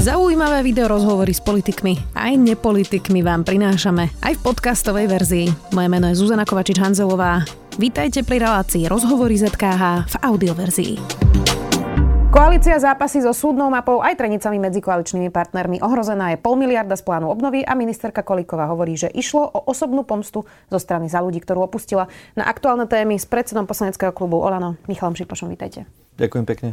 Zaujímavé video rozhovory s politikmi aj nepolitikmi vám prinášame aj v podcastovej verzii. Moje meno je Zuzana Kovačič-Hanzelová. Vítajte pri relácii Rozhovory ZKH v audioverzii. Koalícia zápasy so súdnou mapou aj trenicami medzi koaličnými partnermi. Ohrozená je pol miliarda z plánu obnovy a ministerka Kolíková hovorí, že išlo o osobnú pomstu zo strany za ľudí, ktorú opustila. Na aktuálne témy s predsedom poslaneckého klubu Olano Michalom Šipošom. Vítajte. Ďakujem pekne.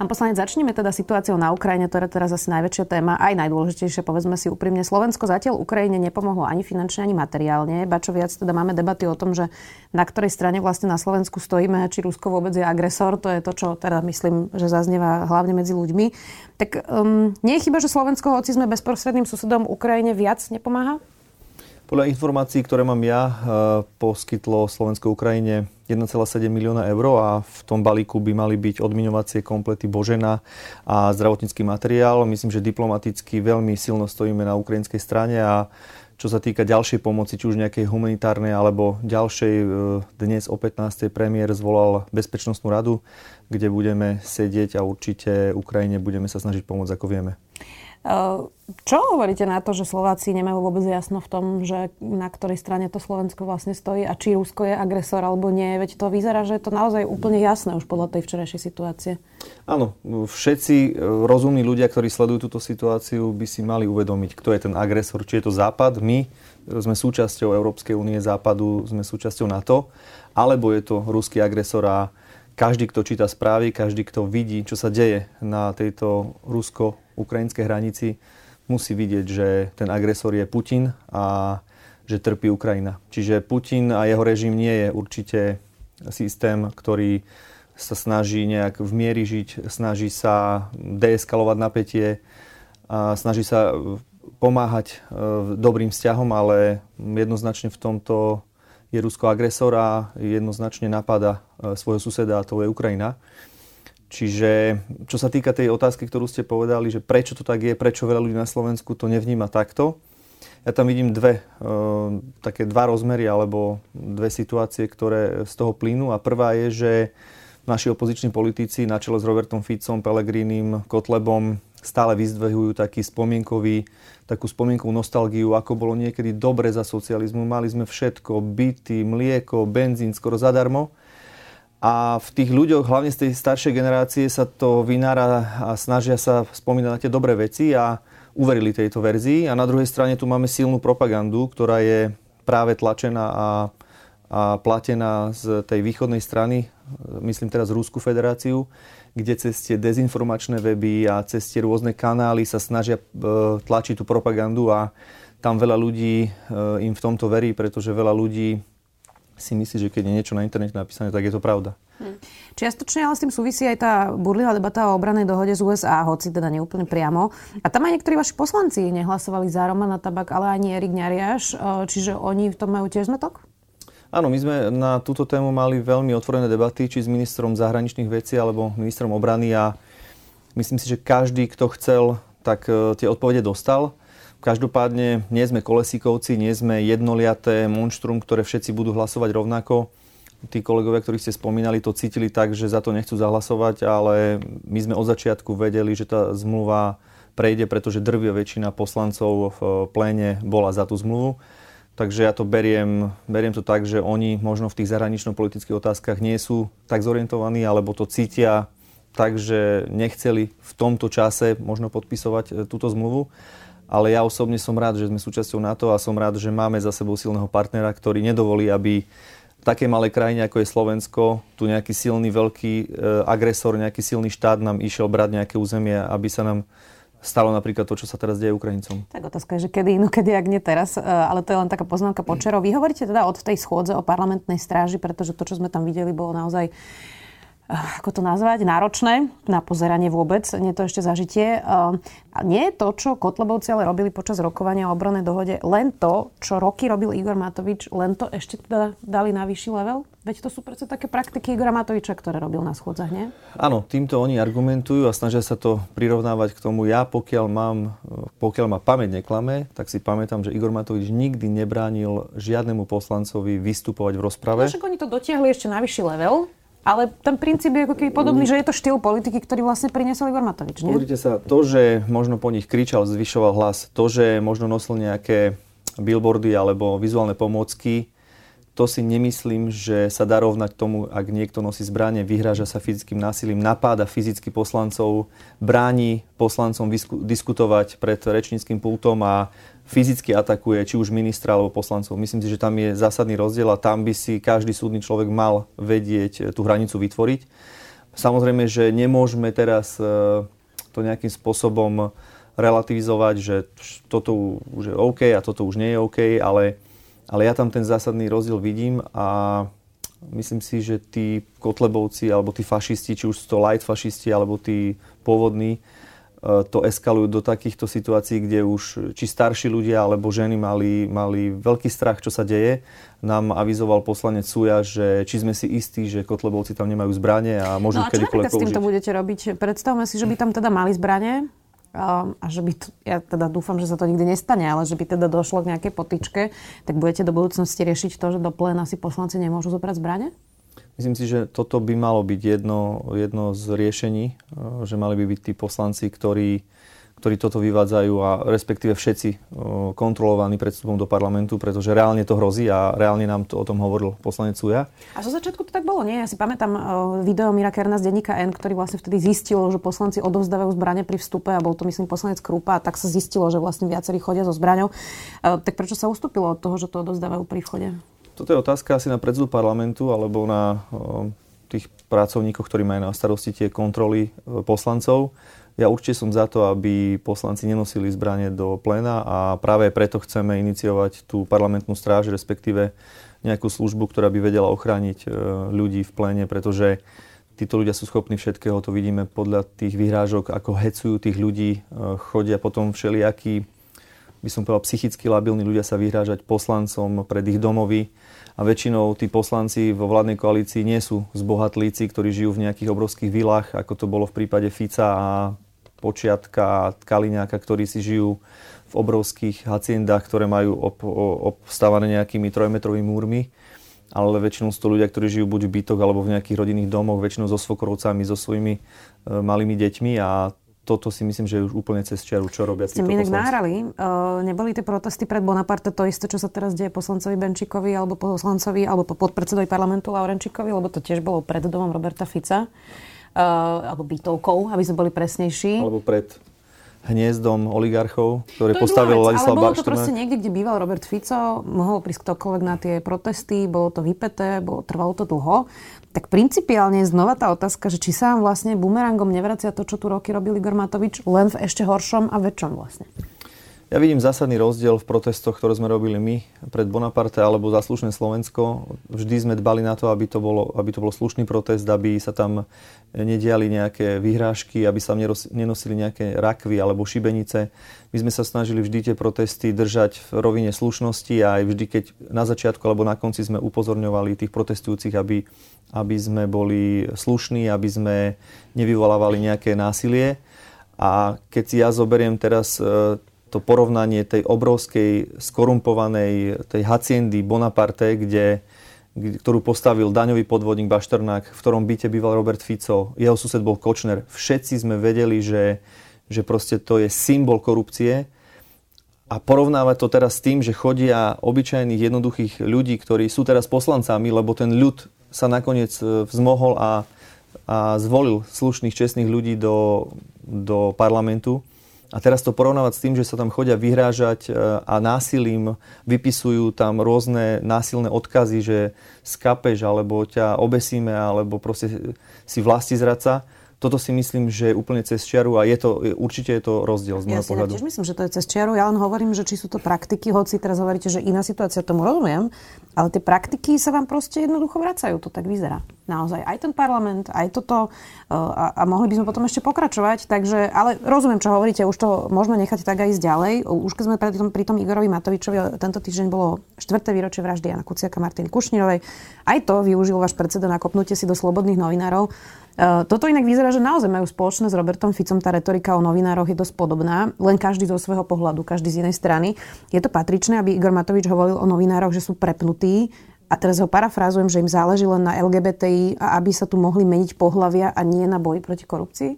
Pán poslanec, začneme teda situáciou na Ukrajine, to je teraz asi najväčšia téma, aj najdôležitejšie, povedzme si úprimne. Slovensko zatiaľ Ukrajine nepomohlo ani finančne, ani materiálne. Ba čo viac, teda máme debaty o tom, že na ktorej strane vlastne na Slovensku stojíme, či Rusko vôbec je agresor. To je to, čo teda myslím, že zaznieva hlavne medzi ľuďmi. Tak um, nie je chyba, že Slovensko, hoci sme bezprostredným susedom Ukrajine, viac nepomáha? Podľa informácií, ktoré mám ja, eh, poskytlo Slovensko Ukrajine 1,7 milióna eur a v tom balíku by mali byť odmiňovacie komplety Božena a zdravotnícky materiál. Myslím, že diplomaticky veľmi silno stojíme na ukrajinskej strane a čo sa týka ďalšej pomoci, či už nejakej humanitárnej alebo ďalšej, eh, dnes o 15. premiér zvolal Bezpečnostnú radu, kde budeme sedieť a určite Ukrajine budeme sa snažiť pomôcť, ako vieme. Ehm, čo hovoríte na to, že Slováci nemajú vôbec jasno v tom, že na ktorej strane to Slovensko vlastne stojí a či Rusko je agresor alebo nie? Veď to vyzerá, že je to naozaj úplne jasné už podľa tej včerajšej situácie. Áno, všetci e, rozumní ľudia, ktorí sledujú túto situáciu, by si mali uvedomiť, kto je ten agresor. Či je to Západ, my sme súčasťou Európskej únie, Západu, sme súčasťou NATO, alebo je to ruský agresor a každý, kto číta správy, každý, kto vidí, čo sa deje na tejto rusko ukrajinskej hranici, musí vidieť, že ten agresor je Putin a že trpí Ukrajina. Čiže Putin a jeho režim nie je určite systém, ktorý sa snaží nejak v miery žiť, snaží sa deeskalovať napätie, a snaží sa pomáhať e, dobrým vzťahom, ale jednoznačne v tomto je Rusko agresor a jednoznačne napada e, svojho suseda a to je Ukrajina. Čiže čo sa týka tej otázky, ktorú ste povedali, že prečo to tak je, prečo veľa ľudí na Slovensku to nevníma takto, ja tam vidím dve, e, také dva rozmery alebo dve situácie, ktoré z toho plynú. A prvá je, že naši opoziční politici na čele s Robertom Ficom, Pelegrínim, Kotlebom stále vyzdvehujú taký spomienkový, takú spomienkovú nostalgiu, ako bolo niekedy dobre za socializmu. Mali sme všetko, byty, mlieko, benzín skoro zadarmo. A v tých ľuďoch, hlavne z tej staršej generácie, sa to vynára a snažia sa spomínať na tie dobré veci a uverili tejto verzii. A na druhej strane tu máme silnú propagandu, ktorá je práve tlačená a, a platená z tej východnej strany, myslím teraz Rúsku federáciu, kde cez tie dezinformačné weby a cez tie rôzne kanály sa snažia e, tlačiť tú propagandu a tam veľa ľudí e, im v tomto verí, pretože veľa ľudí si myslí, že keď je niečo na internete napísané, tak je to pravda. Hm. Čiastočne ale s tým súvisí aj tá burlivá debata o obranej dohode z USA, hoci teda neúplne priamo. A tam aj niektorí vaši poslanci nehlasovali za Romana Tabak, ale ani Erik Ňariáš, e, čiže oni v tom majú tiež zmetok? Áno, my sme na túto tému mali veľmi otvorené debaty, či s ministrom zahraničných vecí alebo ministrom obrany a myslím si, že každý, kto chcel, tak e, tie odpovede dostal. Každopádne nie sme kolesíkovci, nie sme jednoliaté monštrum, ktoré všetci budú hlasovať rovnako. Tí kolegovia, ktorí ste spomínali, to cítili tak, že za to nechcú zahlasovať, ale my sme od začiatku vedeli, že tá zmluva prejde, pretože drvia väčšina poslancov v pléne bola za tú zmluvu. Takže ja to beriem, beriem to tak, že oni možno v tých zahranično-politických otázkach nie sú tak zorientovaní, alebo to cítia tak, že nechceli v tomto čase možno podpisovať e, túto zmluvu ale ja osobne som rád, že sme súčasťou NATO a som rád, že máme za sebou silného partnera, ktorý nedovolí, aby v takej malej krajine, ako je Slovensko, tu nejaký silný, veľký e, agresor, nejaký silný štát nám išiel brať nejaké územie, aby sa nám stalo napríklad to, čo sa teraz deje Ukrajincom. Tak otázka je, že kedy inokedy, ak nie teraz, e, ale to je len taká poznámka počerov. Vy hovoríte teda od tej schôdze o parlamentnej stráži, pretože to, čo sme tam videli, bolo naozaj ako to nazvať, náročné na pozeranie vôbec, nie to ešte zažitie. A nie je to, čo Kotlebovci ale robili počas rokovania o obronej dohode, len to, čo roky robil Igor Matovič, len to ešte teda dali na vyšší level? Veď to sú predsa také praktiky Igora Matoviča, ktoré robil na schôdzach, nie? Áno, týmto oni argumentujú a snažia sa to prirovnávať k tomu. Ja, pokiaľ mám, pokiaľ ma pamäť neklame, tak si pamätám, že Igor Matovič nikdy nebránil žiadnemu poslancovi vystupovať v rozprave. No, však oni to dotiahli ešte na vyšší level Ale ten princíp je ako keby podobný, že je to štýl politiky, ktorý vlastne priniesol Igor Matovič, nie? Pozrite sa, to, že možno po nich kričal, zvyšoval hlas, to, že možno nosil nejaké billboardy alebo vizuálne pomôcky, to si nemyslím, že sa dá rovnať tomu, ak niekto nosí zbranie, vyhráža sa fyzickým násilím, napáda fyzicky poslancov, bráni poslancom diskutovať pred rečníckým pultom a fyzicky atakuje či už ministra alebo poslancov. Myslím si, že tam je zásadný rozdiel a tam by si každý súdny človek mal vedieť eh, tú hranicu vytvoriť. Samozrejme, že nemôžeme teraz eh, to nejakým spôsobom relativizovať, že toto už je OK a toto už nie je OK, ale, ale ja tam ten zásadný rozdiel vidím a myslím si, že tí kotlebovci alebo tí fašisti, či už sú to light fašisti alebo tí pôvodní, to eskalujú do takýchto situácií, kde už či starší ľudia alebo ženy mali, mali veľký strach, čo sa deje. Nám avizoval poslanec Suja, že či sme si istí, že Kotlebovci tam nemajú zbranie a môžu no a kedykoľvek použiť. s týmto budete robiť? Predstavme si, že by tam teda mali zbranie a že by, to, ja teda dúfam, že sa to nikdy nestane, ale že by teda došlo k nejakej potičke, tak budete do budúcnosti riešiť to, že do pléna si poslanci nemôžu zobrať zbranie? Myslím si, že toto by malo byť jedno, jedno z riešení, e, že mali by byť tí poslanci, ktorí, ktorí toto vyvádzajú a respektíve všetci e, kontrolovaní pred vstupom do parlamentu, pretože reálne to hrozí a reálne nám to o tom hovoril poslanec Suja. A zo začiatku to tak bolo, nie? Ja si pamätám e, video Mira Kerna z denníka N, ktorý vlastne vtedy zistil, že poslanci odovzdávajú zbranie pri vstupe a bol to myslím poslanec Krupa a tak sa zistilo, že vlastne viacerí chodia so zbraňou. Tak prečo sa ustúpilo od toho, že to odovzdávajú pri vchode? Toto je otázka asi na predsedu parlamentu alebo na tých pracovníkov, ktorí majú na starosti tie kontroly e, poslancov. Ja určite som za to, aby poslanci nenosili zbranie do plena a práve preto chceme iniciovať tú parlamentnú stráž, respektíve nejakú službu, ktorá by vedela ochrániť e, ľudí v plene, pretože títo ľudia sú schopní všetkého, to vidíme podľa tých vyhrážok, ako hecujú tých ľudí, e, chodia potom všelijakí, by som povedal, psychicky labilní ľudia sa vyhrážať poslancom pred ich domovy. A väčšinou tí poslanci vo vládnej koalícii nie sú zbohatlíci, ktorí žijú v nejakých obrovských vilách, ako to bolo v prípade Fica a Počiatka a Kaliňáka, ktorí si žijú v obrovských haciendách, ktoré majú ob, obstávané nejakými trojmetrovými múrmi. Ale väčšinou sú to ľudia, ktorí žijú buď v bytoch alebo v nejakých rodinných domoch, väčšinou so svokrovcami, so svojimi e, malými deťmi. A toto si myslím, že je už úplne cez čiaru, čo robia Ste títo poslanci. nahrali. Uh, neboli tie protesty pred Bonaparte to isté, čo sa teraz deje poslancovi Benčíkovi alebo poslancovi alebo podpredsedovi parlamentu Laurenčíkovi, lebo to tiež bolo pred domom Roberta Fica. Uh, alebo bytovkou, aby sme boli presnejší. Alebo pred hniezdom oligarchov, ktoré to postavil Ladislav Ale bolo to proste niekde, kde býval Robert Fico, mohol prísť ktokoľvek na tie protesty, bolo to vypeté, bolo, trvalo to dlho. Tak principiálne je znova tá otázka, že či sa vám vlastne bumerangom nevracia to, čo tu roky robil Igor Matovič, len v ešte horšom a väčšom vlastne. Ja vidím zásadný rozdiel v protestoch, ktoré sme robili my pred Bonaparte alebo za slušné Slovensko. Vždy sme dbali na to, aby to, bolo, aby to bol slušný protest, aby sa tam nediali nejaké vyhrážky, aby sa nenosili nejaké rakvy alebo šibenice. My sme sa snažili vždy tie protesty držať v rovine slušnosti a aj vždy, keď na začiatku alebo na konci sme upozorňovali tých protestujúcich, aby, aby sme boli slušní, aby sme nevyvolávali nejaké násilie. A keď si ja zoberiem teraz e, to porovnanie tej obrovskej skorumpovanej tej haciendy Bonaparte, kde, ktorú postavil daňový podvodník Bašternák, v ktorom byte býval Robert Fico, jeho sused bol Kočner. Všetci sme vedeli, že, že proste to je symbol korupcie a porovnávať to teraz s tým, že chodia obyčajných jednoduchých ľudí, ktorí sú teraz poslancami, lebo ten ľud sa nakoniec e, vzmohol a, a zvolil slušných, čestných ľudí do, do parlamentu, a teraz to porovnávať s tým, že sa tam chodia vyhrážať e, a násilím vypisujú tam rôzne násilné odkazy, že skapeš, alebo ťa obesíme, alebo proste si vlasti zradca, toto si myslím, že je úplne cez čiaru a je to, určite je to rozdiel z môjho ja pohľadu. Ja tiež myslím, že to je cez čiaru. Ja len hovorím, že či sú to praktiky, hoci teraz hovoríte, že iná situácia, tomu rozumiem, ale tie praktiky sa vám proste jednoducho vracajú. To tak vyzerá. Naozaj aj ten parlament, aj toto e, a, a mohli by sme potom ešte pokračovať. Takže, ale rozumiem, čo hovoríte, už to môžeme nechať tak aj ísť ďalej. Už keď sme pri tom, pri tom Igorovi Matovičovi, tento týždeň bolo 4. výročie vraždy Jana Kuciaka Martiny Kušnírovej. Aj to využil váš predseda na kopnutie si do slobodných novinárov. E, toto inak vyzerá, že naozaj majú spoločné s Robertom Ficom. Tá retorika o novinároch je dosť podobná, len každý zo svojho pohľadu, každý z inej strany. Je to patričné, aby Igor Matovič hovoril o novinároch, že sú prepnutí a teraz ho parafrázujem, že im záleží len na LGBTI a aby sa tu mohli meniť pohlavia a nie na boji proti korupcii?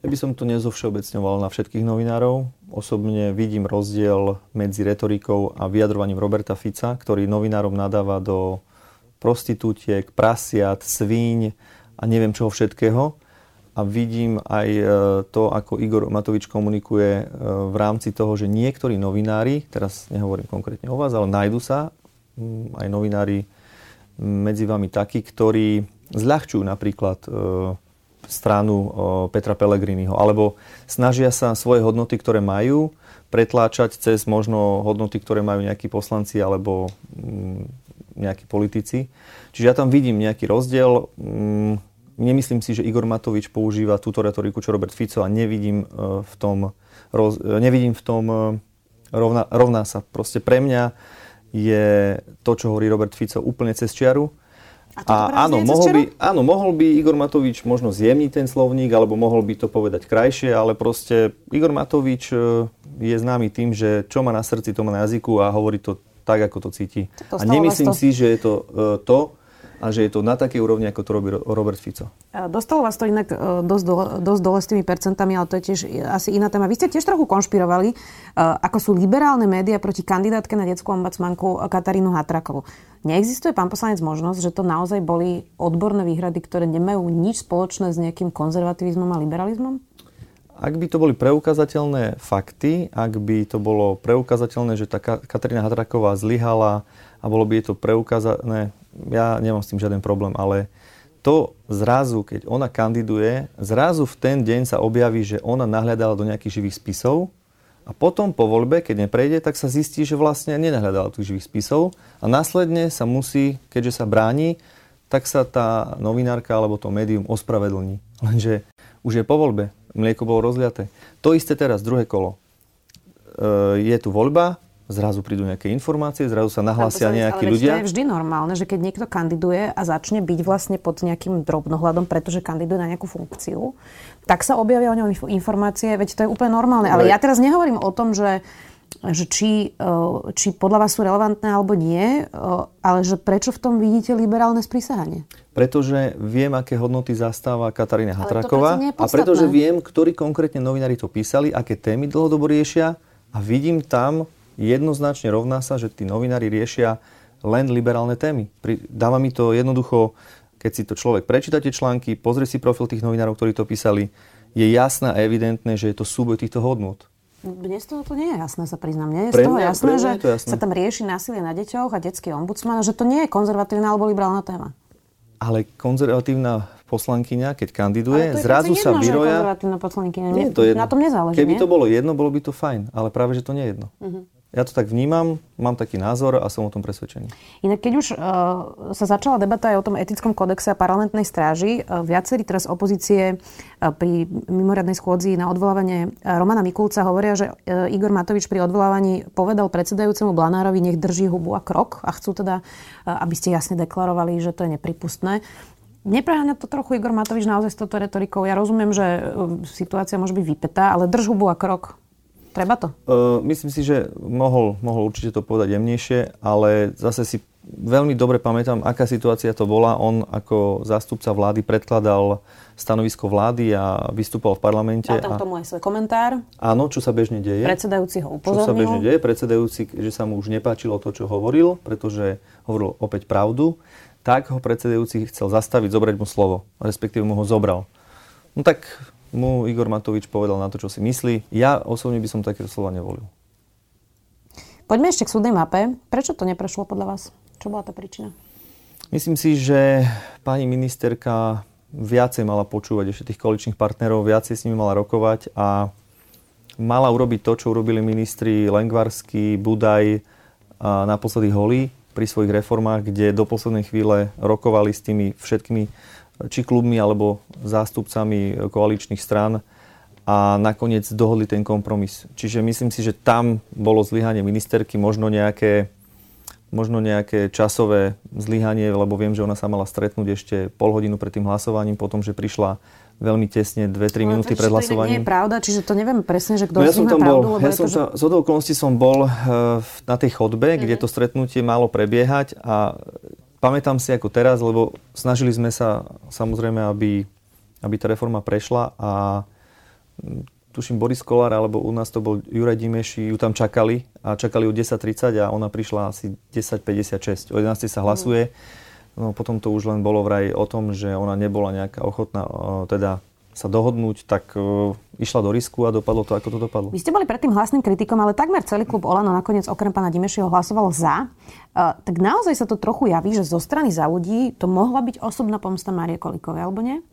Ja by som to nezovšeobecňoval na všetkých novinárov. Osobne vidím rozdiel medzi retorikou a vyjadrovaním Roberta Fica, ktorý novinárom nadáva do prostitútiek, prasiat, svíň a neviem čoho všetkého. A vidím aj e, to, ako Igor Matovič komunikuje e, v rámci toho, že niektorí novinári, teraz nehovorím konkrétne o vás, ale nájdu sa aj novinári medzi vami takí, ktorí zľahčujú napríklad e, stranu Petra Pellegriniho, alebo snažia sa svoje hodnoty, ktoré majú, pretláčať cez možno hodnoty, ktoré majú nejakí poslanci alebo mm, nejakí politici. Čiže ja tam vidím nejaký rozdiel. Mm, nemyslím si, že Igor Matovič používa túto retoriku, čo Robert Fico a nevidím e, v tom, e, nevidím v tom rovná, rovná sa. Proste pre mňa je to, čo hovorí Robert Fico, úplne cez čiaru. A, a áno, mohol by, áno, mohol by Igor Matovič možno zjemniť ten slovník, alebo mohol by to povedať krajšie, ale proste Igor Matovič e, je známy tým, že čo má na srdci, to má na jazyku a hovorí to tak, ako to cíti. To a nemyslím to... si, že je to uh, to, a že je to na takej úrovni, ako to robí Robert Fico. Dostalo vás to inak e, dosť dole, dosť dole s tými percentami, ale to je tiež asi iná téma. Vy ste tiež trochu konšpirovali, e, ako sú liberálne médiá proti kandidátke na detskú ombudsmanku Katarínu Hatrakovu. Neexistuje, pán poslanec, možnosť, že to naozaj boli odborné výhrady, ktoré nemajú nič spoločné s nejakým konzervativizmom a liberalizmom? Ak by to boli preukazateľné fakty, ak by to bolo preukazateľné, že tá Katarína Hatraková zlyhala a bolo by to preukázané ja nemám s tým žiaden problém, ale to zrazu, keď ona kandiduje, zrazu v ten deň sa objaví, že ona nahľadala do nejakých živých spisov a potom po voľbe, keď neprejde, tak sa zistí, že vlastne nenahľadala tých živých spisov a následne sa musí, keďže sa bráni, tak sa tá novinárka alebo to médium ospravedlní. Lenže už je po voľbe, mlieko bolo rozliaté. To isté teraz, druhé kolo. E, je tu voľba, zrazu prídu nejaké informácie, zrazu sa nahlásia nejakí ale ľudia. Ale to je vždy normálne, že keď niekto kandiduje a začne byť vlastne pod nejakým drobnohľadom, pretože kandiduje na nejakú funkciu, tak sa objavia o ňom informácie, veď to je úplne normálne. Ale ja teraz nehovorím o tom, že že či, e, či podľa vás sú relevantné alebo nie, e, ale že prečo v tom vidíte liberálne sprísahanie? Pretože viem, aké hodnoty zastáva Katarína Hatraková a pretože viem, ktorí konkrétne novinári to písali, aké témy dlhodobo riešia a vidím tam jednoznačne rovná sa, že tí novinári riešia len liberálne témy. Dáva mi to jednoducho, keď si to človek prečíta tie články, pozrie si profil tých novinárov, ktorí to písali, je jasné a evidentné, že je to súboj týchto hodnot. Dnes to, to nie je jasné, sa priznám. Nie je pre z toho mňa, jasné, že to jasné. sa tam rieši násilie na deťoch a detský ombudsman, že to nie je konzervatívna alebo liberálna téma. Ale konzervatívna poslankyňa, keď kandiduje, to zrazu to sa jedno, vyroja... konzervatívna poslankyňa. Nie, to jedno. Na tom nezáleží, Keby nie? to bolo jedno, bolo by to fajn, ale práve, že to nie je jedno. Uh-huh. Ja to tak vnímam, mám taký názor a som o tom presvedčený. Inak keď už uh, sa začala debata aj o tom etickom kodexe a parlamentnej stráži, uh, viacerí teraz opozície uh, pri mimoriadnej schôdzi na odvolávanie Romana Mikulca hovoria, že uh, Igor Matovič pri odvolávaní povedal predsedajúcemu Blanárovi, nech drží hubu a krok a chcú teda, uh, aby ste jasne deklarovali, že to je nepripustné. Nepreháňa to trochu Igor Matovič naozaj s touto retorikou. Ja rozumiem, že situácia môže byť vypetá, ale drž hubu a krok. Treba to? Uh, myslím si, že mohol, mohol určite to povedať jemnejšie, ale zase si veľmi dobre pamätám, aká situácia to bola. On ako zástupca vlády predkladal stanovisko vlády a vystupoval v parlamente. A tam k tomu aj svoj komentár. Áno, čo sa bežne deje. Predsedajúci ho upozornil. Čo sa bežne deje. Predsedajúci, že sa mu už nepáčilo to, čo hovoril, pretože hovoril opäť pravdu, tak ho predsedajúci chcel zastaviť, zobrať mu slovo, respektíve mu ho zobral. No tak mu Igor Matovič povedal na to, čo si myslí. Ja osobne by som takéto slova nevolil. Poďme ešte k súdnej mape. Prečo to neprešlo podľa vás? Čo bola tá príčina? Myslím si, že pani ministerka viacej mala počúvať ešte tých koaličných partnerov, viacej s nimi mala rokovať a mala urobiť to, čo urobili ministri Lengvarsky, Budaj a naposledy Holý pri svojich reformách, kde do poslednej chvíle rokovali s tými všetkými či klubmi alebo zástupcami koaličných strán a nakoniec dohodli ten kompromis. Čiže myslím si, že tam bolo zlyhanie ministerky, možno nejaké, možno nejaké časové zlyhanie, lebo viem, že ona sa mala stretnúť ešte pol hodinu pred tým hlasovaním, potom, že prišla veľmi tesne 2-3 minúty pred hlasovaním. To nie je pravda, čiže to neviem presne, že kto no, ja som tam pravdu, bol, ja som to, že... z okolností som bol uh, na tej chodbe, mm-hmm. kde mhm. to stretnutie malo prebiehať a pamätám si ako teraz, lebo snažili sme sa samozrejme, aby, aby tá reforma prešla a tuším Boris Kolár, alebo u nás to bol Juraj Dimeši, ju tam čakali a čakali ju 10.30 a ona prišla asi 10.56. O 11.00 sa hlasuje. No potom to už len bolo vraj o tom, že ona nebola nejaká ochotná teda sa dohodnúť, tak uh, išla do risku a dopadlo to, ako to dopadlo. Vy ste boli predtým hlasným kritikom, ale takmer celý klub Olano nakoniec okrem pána Dimešieho hlasoval za. Uh, tak naozaj sa to trochu javí, že zo strany za ľudí to mohla byť osobná pomsta Márie Kolikovej, alebo nie?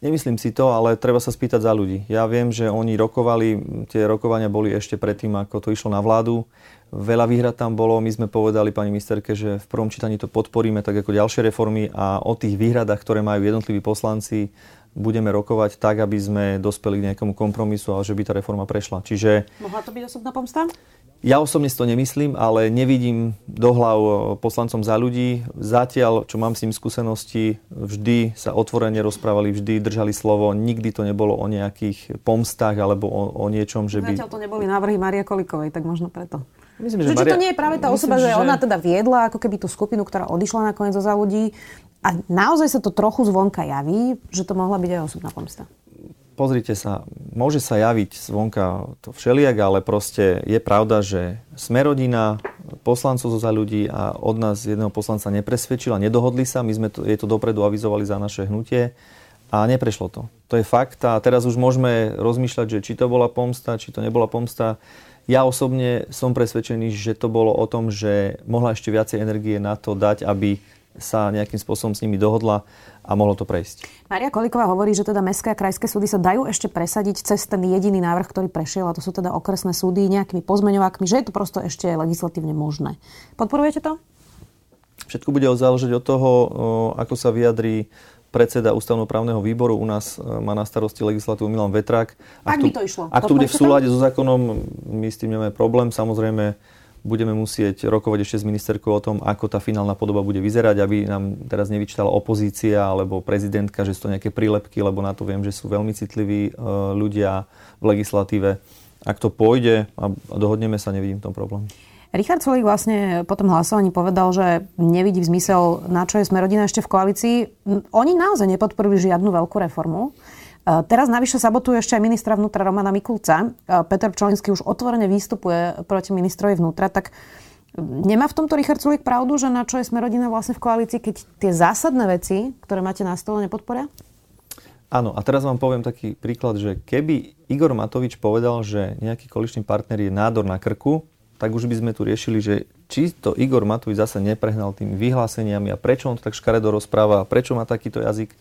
Nemyslím si to, ale treba sa spýtať za ľudí. Ja viem, že oni rokovali, tie rokovania boli ešte predtým, ako to išlo na vládu. Veľa výhrad tam bolo. My sme povedali pani ministerke, že v prvom čítaní to podporíme, tak ako ďalšie reformy a o tých výhradách, ktoré majú jednotliví poslanci, budeme rokovať tak, aby sme dospeli k nejakému kompromisu a že by tá reforma prešla. Čiže... Mohla to byť osobná pomsta? Ja osobne si to nemyslím, ale nevidím do hlav poslancom za ľudí. Zatiaľ, čo mám s tým skúsenosti, vždy sa otvorene rozprávali, vždy držali slovo. Nikdy to nebolo o nejakých pomstách alebo o, o niečom, že by... Zatiaľ to neboli návrhy Maria Kolikovej, tak možno preto. Myslím, že, že Maria... to nie je práve tá osoba, Myslím, že, že ona teda viedla ako keby tú skupinu, ktorá odišla nakoniec zo za ľudí a naozaj sa to trochu zvonka javí, že to mohla byť aj osobná pomsta pozrite sa, môže sa javiť zvonka to všelijak, ale proste je pravda, že sme rodina, poslancov zo za ľudí a od nás jedného poslanca nepresvedčila, nedohodli sa, my sme to, je to dopredu avizovali za naše hnutie a neprešlo to. To je fakt a teraz už môžeme rozmýšľať, že či to bola pomsta, či to nebola pomsta. Ja osobne som presvedčený, že to bolo o tom, že mohla ešte viacej energie na to dať, aby sa nejakým spôsobom s nimi dohodla a mohlo to prejsť. Maria Koliková hovorí, že teda mestské a krajské súdy sa dajú ešte presadiť cez ten jediný návrh, ktorý prešiel, a to sú teda okresné súdy nejakými pozmeňovákmi, že je to prosto ešte legislatívne možné. Podporujete to? Všetko bude záležať od toho, ako sa vyjadrí predseda ústavnoprávneho výboru. U nás e, má na starosti legislatívu Milan Vetrák. Ak, ak by to išlo. Ak to bude v súlade so zákonom, my s tým nemáme problém. Samozrejme, budeme musieť rokovať ešte s ministerkou o tom, ako tá finálna podoba bude vyzerať, aby nám teraz nevyčítala opozícia alebo prezidentka, že sú to nejaké prílepky, lebo na to viem, že sú veľmi citliví e, ľudia v legislatíve. Ak to pôjde a dohodneme sa, nevidím tom problém. Richard Solík vlastne po tom hlasovaní povedal, že nevidí zmysel, na čo je sme rodina ešte v koalícii. Oni naozaj nepodporili žiadnu veľkú reformu. E, teraz navyše sabotuje ešte aj ministra vnútra Romana Mikulca. E, Peter Pčolinský už otvorene výstupuje proti ministrovi vnútra, tak Nemá v tomto Richard Sulik pravdu, že na čo je sme rodina vlastne v koalícii, keď tie zásadné veci, ktoré máte na stole, nepodporia? Áno, a teraz vám poviem taký príklad, že keby Igor Matovič povedal, že nejaký koaličný partner je nádor na krku, tak už by sme tu riešili, že či to Igor Matovič zase neprehnal tými vyhláseniami a prečo on to tak škaredo rozpráva, prečo má takýto jazyk.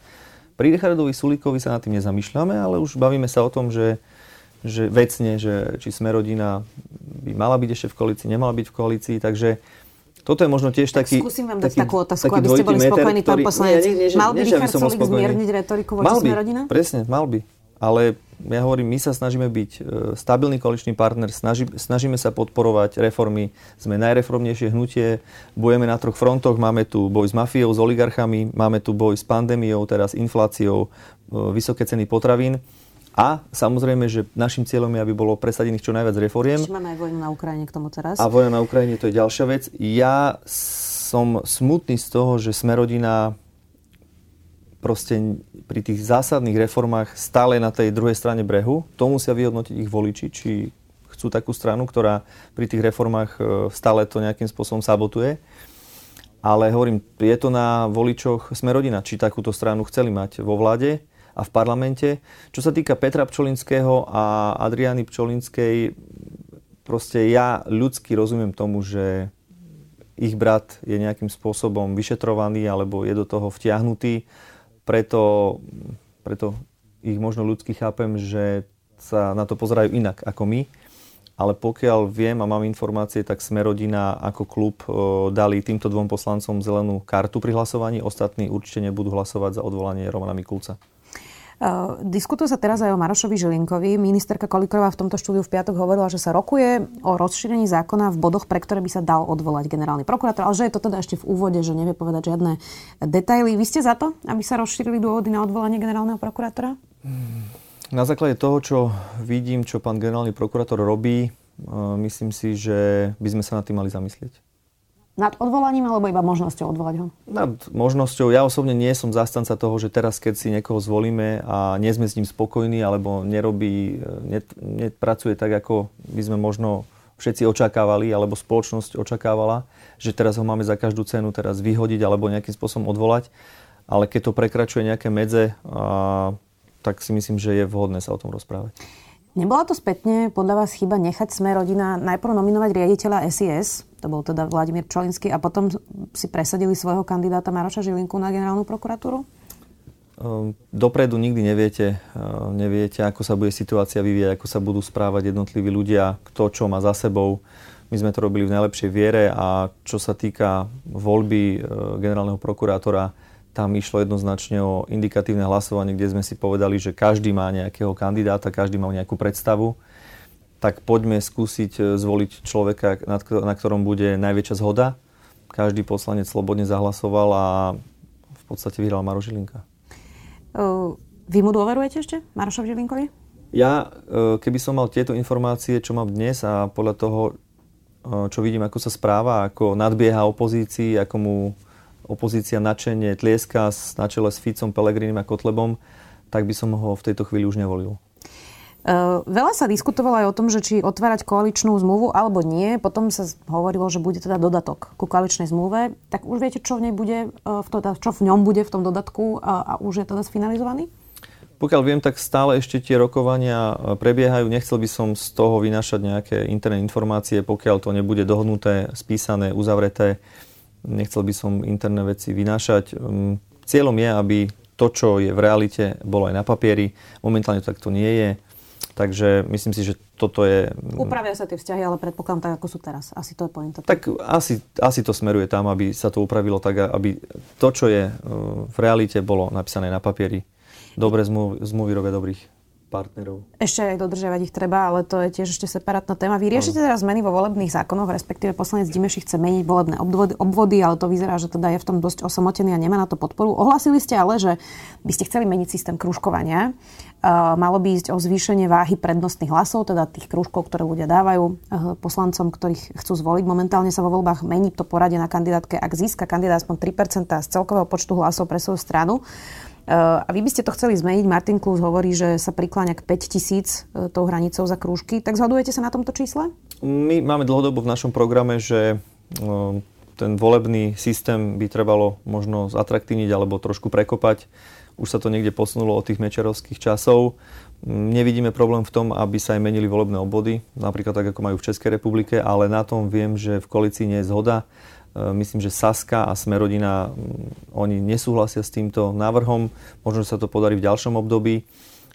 Pri Richardovi Sulíkovi sa nad tým nezamýšľame, ale už bavíme sa o tom, že, že vecne, že či sme rodina by mala byť ešte v koalícii, nemala byť v koalícii, takže toto je možno tiež tak taký... Skúsim vám dať taký, takú otázku, taký aby ste boli spokojní, pán poslanec. Mal by Richard Sulík zmierniť retoriku voči sme rodina? Presne, mal by ale ja hovorím, my sa snažíme byť e, stabilný koaličný partner, snaži, snažíme sa podporovať reformy, sme najreformnejšie hnutie, bojeme na troch frontoch, máme tu boj s mafiou, s oligarchami, máme tu boj s pandémiou, teraz infláciou, e, vysoké ceny potravín. A samozrejme, že našim cieľom je, aby bolo presadených čo najviac reforiem. Ešte máme aj vojnu na Ukrajine k tomu teraz. A vojna na Ukrajine, to je ďalšia vec. Ja som smutný z toho, že sme rodina proste pri tých zásadných reformách stále na tej druhej strane brehu. To musia vyhodnotiť ich voliči, či chcú takú stranu, ktorá pri tých reformách e, stále to nejakým spôsobom sabotuje. Ale hovorím, je to na voličoch sme rodina, či takúto stranu chceli mať vo vláde a v parlamente. Čo sa týka Petra Pčolinského a Adriany Pčolinskej, proste ja ľudsky rozumiem tomu, že ich brat je nejakým spôsobom vyšetrovaný alebo je do toho vtiahnutý preto, preto ich možno ľudsky chápem, že sa na to pozerajú inak ako my. Ale pokiaľ viem a mám informácie, tak sme rodina ako klub dali týmto dvom poslancom zelenú kartu pri hlasovaní. Ostatní určite nebudú hlasovať za odvolanie Romana Mikulca. Uh, diskutuje sa teraz aj o Marošovi Žilinkovi. Ministerka Koliková v tomto štúdiu v piatok hovorila, že sa rokuje o rozšírení zákona v bodoch, pre ktoré by sa dal odvolať generálny prokurátor, ale že je to teda ešte v úvode, že nevie povedať žiadne detaily. Vy ste za to, aby sa rozšírili dôvody na odvolanie generálneho prokurátora? Na základe toho, čo vidím, čo pán generálny prokurátor robí, myslím si, že by sme sa nad tým mali zamyslieť. Nad odvolaním alebo iba možnosťou odvolať ho? Nad možnosťou. Ja osobne nie som zastanca toho, že teraz, keď si niekoho zvolíme a nie sme s ním spokojní alebo nerobí, nepracuje tak, ako by sme možno všetci očakávali alebo spoločnosť očakávala, že teraz ho máme za každú cenu teraz vyhodiť alebo nejakým spôsobom odvolať. Ale keď to prekračuje nejaké medze, a, tak si myslím, že je vhodné sa o tom rozprávať. Nebola to spätne podľa vás chyba nechať sme rodina najprv nominovať riaditeľa SIS, to bol teda Vladimír Čolinský, a potom si presadili svojho kandidáta Maroša Žilinku na generálnu prokuratúru? Ehm, dopredu nikdy neviete, ehm, neviete, ako sa bude situácia vyvíjať, ako sa budú správať jednotliví ľudia, kto čo má za sebou. My sme to robili v najlepšej viere a čo sa týka voľby ehm, generálneho prokurátora, tam išlo jednoznačne o indikatívne hlasovanie, kde sme si povedali, že každý má nejakého kandidáta, každý má nejakú predstavu. Tak poďme skúsiť e, zvoliť človeka, na ktorom bude najväčšia zhoda. Každý poslanec slobodne zahlasoval a v podstate vyhral Maro Žilinka. Vy mu dôverujete ešte, Marošovi Žilinkovi? Ja, e, keby som mal tieto informácie, čo mám dnes a podľa toho, e, čo vidím, ako sa správa, ako nadbieha opozícii, ako mu opozícia načenie tlieska na čele s Ficom, Pelegrinim a Kotlebom, tak by som ho v tejto chvíli už nevolil. Uh, veľa sa diskutovalo aj o tom, že či otvárať koaličnú zmluvu alebo nie. Potom sa hovorilo, že bude teda dodatok ku koaličnej zmluve. Tak už viete, čo v, nej bude, uh, v to, čo v ňom bude v tom dodatku a, už je teda sfinalizovaný? Pokiaľ viem, tak stále ešte tie rokovania prebiehajú. Nechcel by som z toho vynášať nejaké interné informácie, pokiaľ to nebude dohodnuté, spísané, uzavreté nechcel by som interné veci vynášať. Hm, cieľom je, aby to, čo je v realite, bolo aj na papieri. Momentálne to takto nie je. Takže myslím si, že toto je... Upravia sa tie vzťahy, ale predpokladám tak, ako sú teraz. Asi to je pointa. Tak asi, asi to smeruje tam, aby sa to upravilo tak, aby to, čo je hm, v realite, bolo napísané na papieri. Dobre zmluvy, zmluvy robia dobrých partnerov. Ešte aj dodržiavať ich treba, ale to je tiež ešte separátna téma. Vy riešite teraz zmeny vo volebných zákonoch, respektíve poslanec Dimeši chce meniť volebné obvody, obvody, ale to vyzerá, že teda je v tom dosť osamotený a nemá na to podporu. Ohlasili ste ale, že by ste chceli meniť systém krúžkovania. Uh, malo by ísť o zvýšenie váhy prednostných hlasov, teda tých krúžkov, ktoré ľudia dávajú uh, poslancom, ktorých chcú zvoliť. Momentálne sa vo voľbách mení to poradie na kandidátke, ak získa kandidát aspoň 3% z celkového počtu hlasov pre svoju stranu. Eh, a vy by ste to chceli zmeniť. Martin Klus hovorí, že sa prikláňa k 5 tisíc eh, tou hranicou za krúžky. Tak zhodujete sa na tomto čísle? My máme dlhodobo v našom programe, že eh, ten volebný systém by trebalo možno zatraktívniť alebo trošku prekopať. Už sa to niekde posunulo od tých mečerovských časov. Nevidíme problém v tom, aby sa aj menili volebné obvody, napríklad tak, ako majú v Českej republike, ale na tom viem, že v koalícii nie je zhoda. E, myslím, že Saska a Smerodina, mm, oni nesúhlasia s týmto návrhom. Možno sa to podarí v ďalšom období.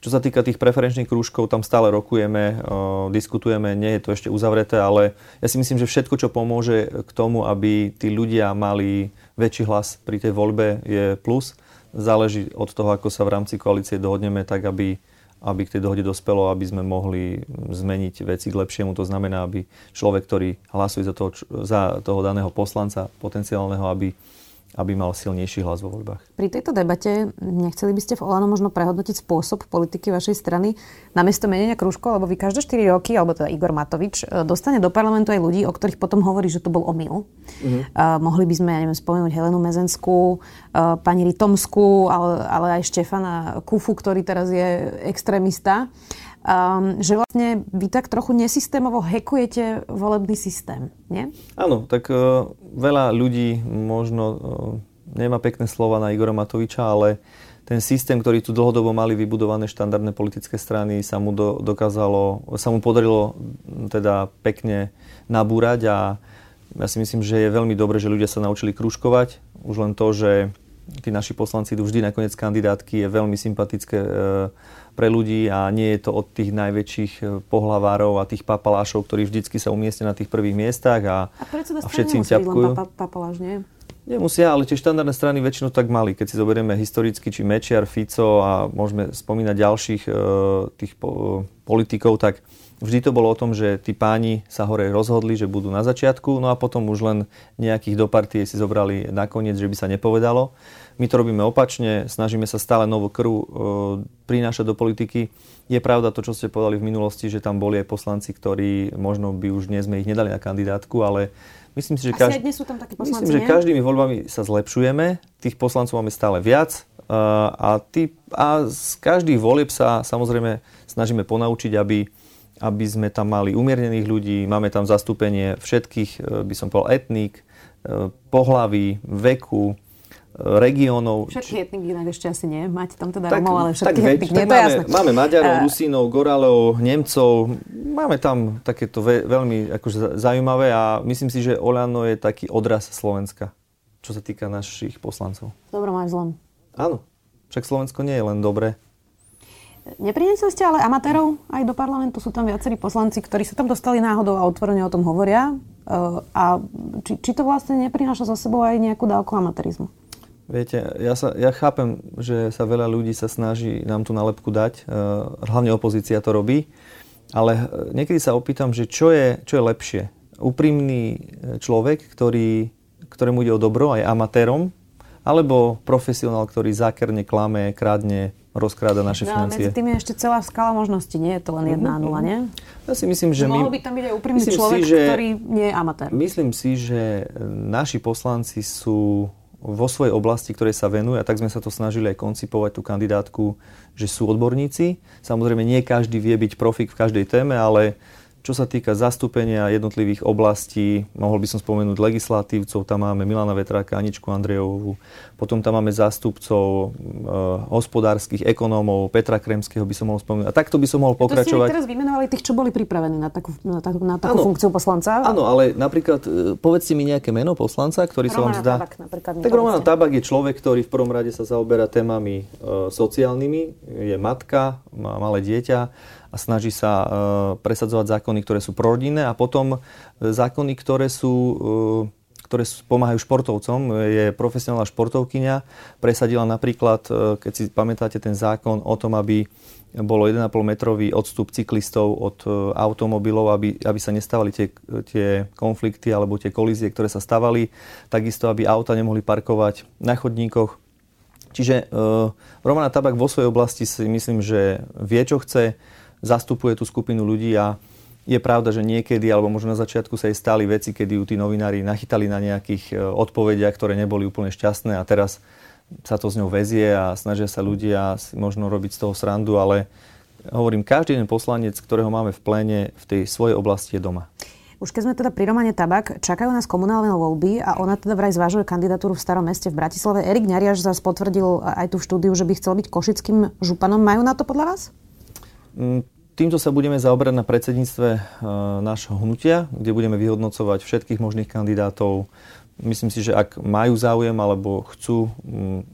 Čo sa týka tých preferenčných krúžkov, tam stále rokujeme, e, diskutujeme, nie je to ešte uzavreté, ale ja si myslím, že všetko, čo pomôže k tomu, aby tí ľudia mali väčší hlas pri tej voľbe, je plus. Záleží od toho, ako sa v rámci koalície dohodneme, tak aby aby k tej dohode dospelo, aby sme mohli zmeniť veci k lepšiemu. To znamená, aby človek, ktorý hlasuje za toho, za toho daného poslanca potenciálneho, aby aby mal silnejší hlas vo voľbách. Pri tejto debate nechceli by ste v Olano možno prehodnotiť spôsob politiky vašej strany namiesto menenia krúžkov, lebo vy každé 4 roky, alebo teda Igor Matovič, e, dostane do parlamentu aj ľudí, o ktorých potom hovorí, že to bol omyl. Mm-hmm. Uh, mohli by sme, ja neviem, spomenúť Helenu Mezenskú, uh, pani Ritomskú, ale, ale aj Štefana Kufu, ktorý teraz je extrémista. Um, že vlastne vy tak trochu nesystémovo hekujete volebný systém, nie? Áno, tak uh, veľa ľudí možno uh, nemá pekné slova na Igora Matoviča, ale ten systém, ktorý tu dlhodobo mali vybudované štandardné politické strany, sa mu do, dokázalo, sa mu podarilo teda pekne nabúrať a ja si myslím, že je veľmi dobré, že ľudia sa naučili kružkovať. Už len to, že tí naši poslanci idú vždy nakoniec kandidátky, je veľmi sympatické uh, pre ľudí a nie je to od tých najväčších e, pohlavárov a tých papalášov, ktorí vždycky sa umiestnia na tých prvých miestach a, a, a všetci im ťapkujú. Papa, papaláš, nie? Nemusia, ale tie štandardné strany väčšinou tak mali. Keď si zoberieme historicky, či Mečiar, Fico a môžeme spomínať ďalších e, tých po, politikov, tak vždy to bolo o tom, že tí páni sa hore rozhodli, že budú na začiatku, no a potom už len nejakých do partie si zobrali nakoniec, že by sa nepovedalo. My to robíme opačne, snažíme sa stále novú krv e, prinášať do politiky. Je pravda to, čo ste povedali v minulosti, že tam boli aj poslanci, ktorí možno by už dnes sme ich nedali na kandidátku, ale Myslím si, že, každý, dnes sú tam takí poslanci, myslím, že každými voľbami sa zlepšujeme, tých poslancov máme stále viac. A, tý, a z každých volieb sa samozrejme snažíme ponaučiť, aby, aby sme tam mali umiernených ľudí, máme tam zastúpenie všetkých, e, by som povedal, etník, e, pohlaví, veku, regiónov. Všetky etniky inak ešte asi nie. Máte tam teda tak, Romov, ale všetky tak etniky, nie, máme, Máme Maďarov, uh, Rusínov, Goralov, Nemcov. Máme tam takéto ve, veľmi akože zaujímavé a myslím si, že Olano je taký odraz Slovenska, čo sa týka našich poslancov. Dobro, máš zlom. Áno. Však Slovensko nie je len dobré. Neprinesli ste ale amatérov aj do parlamentu? Sú tam viacerí poslanci, ktorí sa tam dostali náhodou a otvorene o tom hovoria. Uh, a či, či to vlastne neprináša za sebou aj nejakú dávku amatérizmu? Viete, ja, sa, ja chápem, že sa veľa ľudí sa snaží nám tú nálepku dať, uh, hlavne opozícia to robí, ale eh, niekedy sa opýtam, že čo je, čo je lepšie. Úprimný eh, človek, ktorý, ktorému ide o dobro, aj amatérom, alebo profesionál, ktorý zákerne klame, kradne, rozkráda naše no, financie. Medzi tým je ešte celá skala možností, nie je to len jedna mm-hmm. nula, nie? Ja si myslím, že... Mohol by tam byť aj úprimný človek, si, že, ktorý nie je amatér. Myslím si, že naši poslanci sú vo svojej oblasti, ktorej sa venuje, a tak sme sa to snažili aj koncipovať tú kandidátku, že sú odborníci. Samozrejme, nie každý vie byť profik v každej téme, ale čo sa týka zastúpenia jednotlivých oblastí, mohol by som spomenúť legislatívcov, tam máme Milana Vetráka, Aničku Andrejovú, potom tam máme zástupcov e, hospodárskych ekonómov, Petra Kremského by som mohol spomenúť. A takto by som mohol pokračovať. To ste teraz vymenovali tých, čo boli pripravení na takú, na takú, na takú ano, funkciu poslanca. Áno, ale napríklad e, povedzte mi nejaké meno poslanca, ktorý Romana sa vám zdá... Tabak, napríklad, tak Roman Tabak je človek, ktorý v prvom rade sa zaoberá témami e, sociálnymi, je matka, má malé dieťa a snaží sa e, presadzovať zákony, ktoré sú prorodinné a potom e, zákony, ktoré sú e, ktoré pomáhajú športovcom. Je profesionálna športovkyňa. Presadila napríklad, keď si pamätáte ten zákon o tom, aby bolo 1,5 metrový odstup cyklistov od automobilov, aby, aby sa nestávali tie, tie konflikty alebo tie kolízie, ktoré sa stavali. Takisto, aby auta nemohli parkovať na chodníkoch. Čiže uh, Romana Tabak vo svojej oblasti si myslím, že vie, čo chce zastupuje tú skupinu ľudí a je pravda, že niekedy, alebo možno na začiatku sa jej stali veci, kedy ju tí novinári nachytali na nejakých e, odpovediach, ktoré neboli úplne šťastné a teraz sa to s ňou vezie a snažia sa ľudia možno robiť z toho srandu, ale hovorím, každý jeden poslanec, ktorého máme v pléne, v tej svojej oblasti je doma. Už keď sme teda pri Romane Tabak, čakajú nás komunálne voľby a ona teda vraj zvažuje kandidatúru v Starom meste v Bratislave. Erik Ňariaš zase potvrdil aj tú štúdiu, že by chcel byť košickým županom. Majú na to podľa vás? Týmto sa budeme zaoberať na predsedníctve e, nášho hnutia, kde budeme vyhodnocovať všetkých možných kandidátov. Myslím si, že ak majú záujem alebo chcú,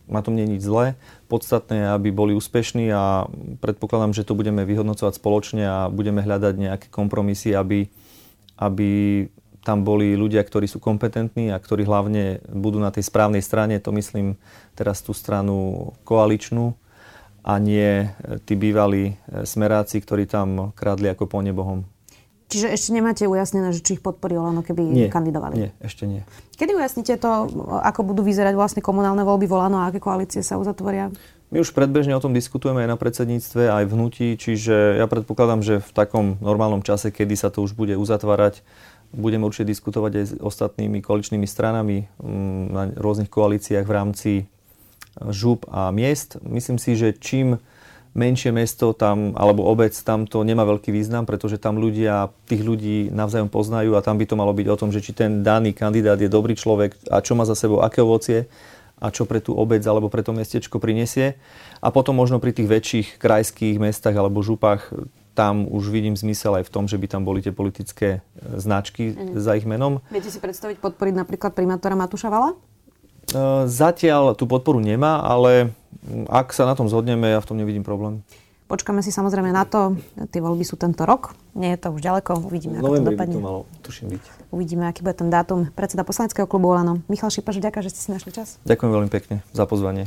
na tom nie je nič zlé. Podstatné je, aby boli úspešní a predpokladám, že to budeme vyhodnocovať spoločne a budeme hľadať nejaké kompromisy, aby, aby tam boli ľudia, ktorí sú kompetentní a ktorí hlavne budú na tej správnej strane, to myslím teraz tú stranu koaličnú, a nie e, tí bývalí e, smeráci, ktorí tam krádli ako po nebohom. Čiže ešte nemáte ujasnené, že či ich podporí Olano, keby nie, kandidovali? Nie, ešte nie. Kedy ujasnite to, ako budú vyzerať vlastne komunálne voľby Volano a aké koalície sa uzatvoria? My už predbežne o tom diskutujeme aj na predsedníctve, aj v hnutí, čiže ja predpokladám, že v takom normálnom čase, kedy sa to už bude uzatvárať, budeme určite diskutovať aj s ostatnými koaličnými stranami mm, na rôznych koalíciách v rámci žúb a miest. Myslím si, že čím menšie mesto tam, alebo obec, tam to nemá veľký význam, pretože tam ľudia, tých ľudí navzájom poznajú a tam by to malo byť o tom, že či ten daný kandidát je dobrý človek a čo má za sebou, aké ovocie a čo pre tú obec alebo pre to mestečko prinesie. A potom možno pri tých väčších krajských mestách alebo župách tam už vidím zmysel aj v tom, že by tam boli tie politické značky mm. za ich menom. Viete si predstaviť podporiť napríklad primátora Matúša Vala? Zatiaľ tú podporu nemá, ale ak sa na tom zhodneme, ja v tom nevidím problém. Počkáme si samozrejme na to. Tie voľby sú tento rok. Nie je to už ďaleko. Uvidíme, ako to dopadne. to malo, tuším, byť. Uvidíme, aký bude ten dátum. Predseda poslaneckého klubu Olano. Michal Šipaš, ďakujem, že ste si našli čas. Ďakujem veľmi pekne za pozvanie.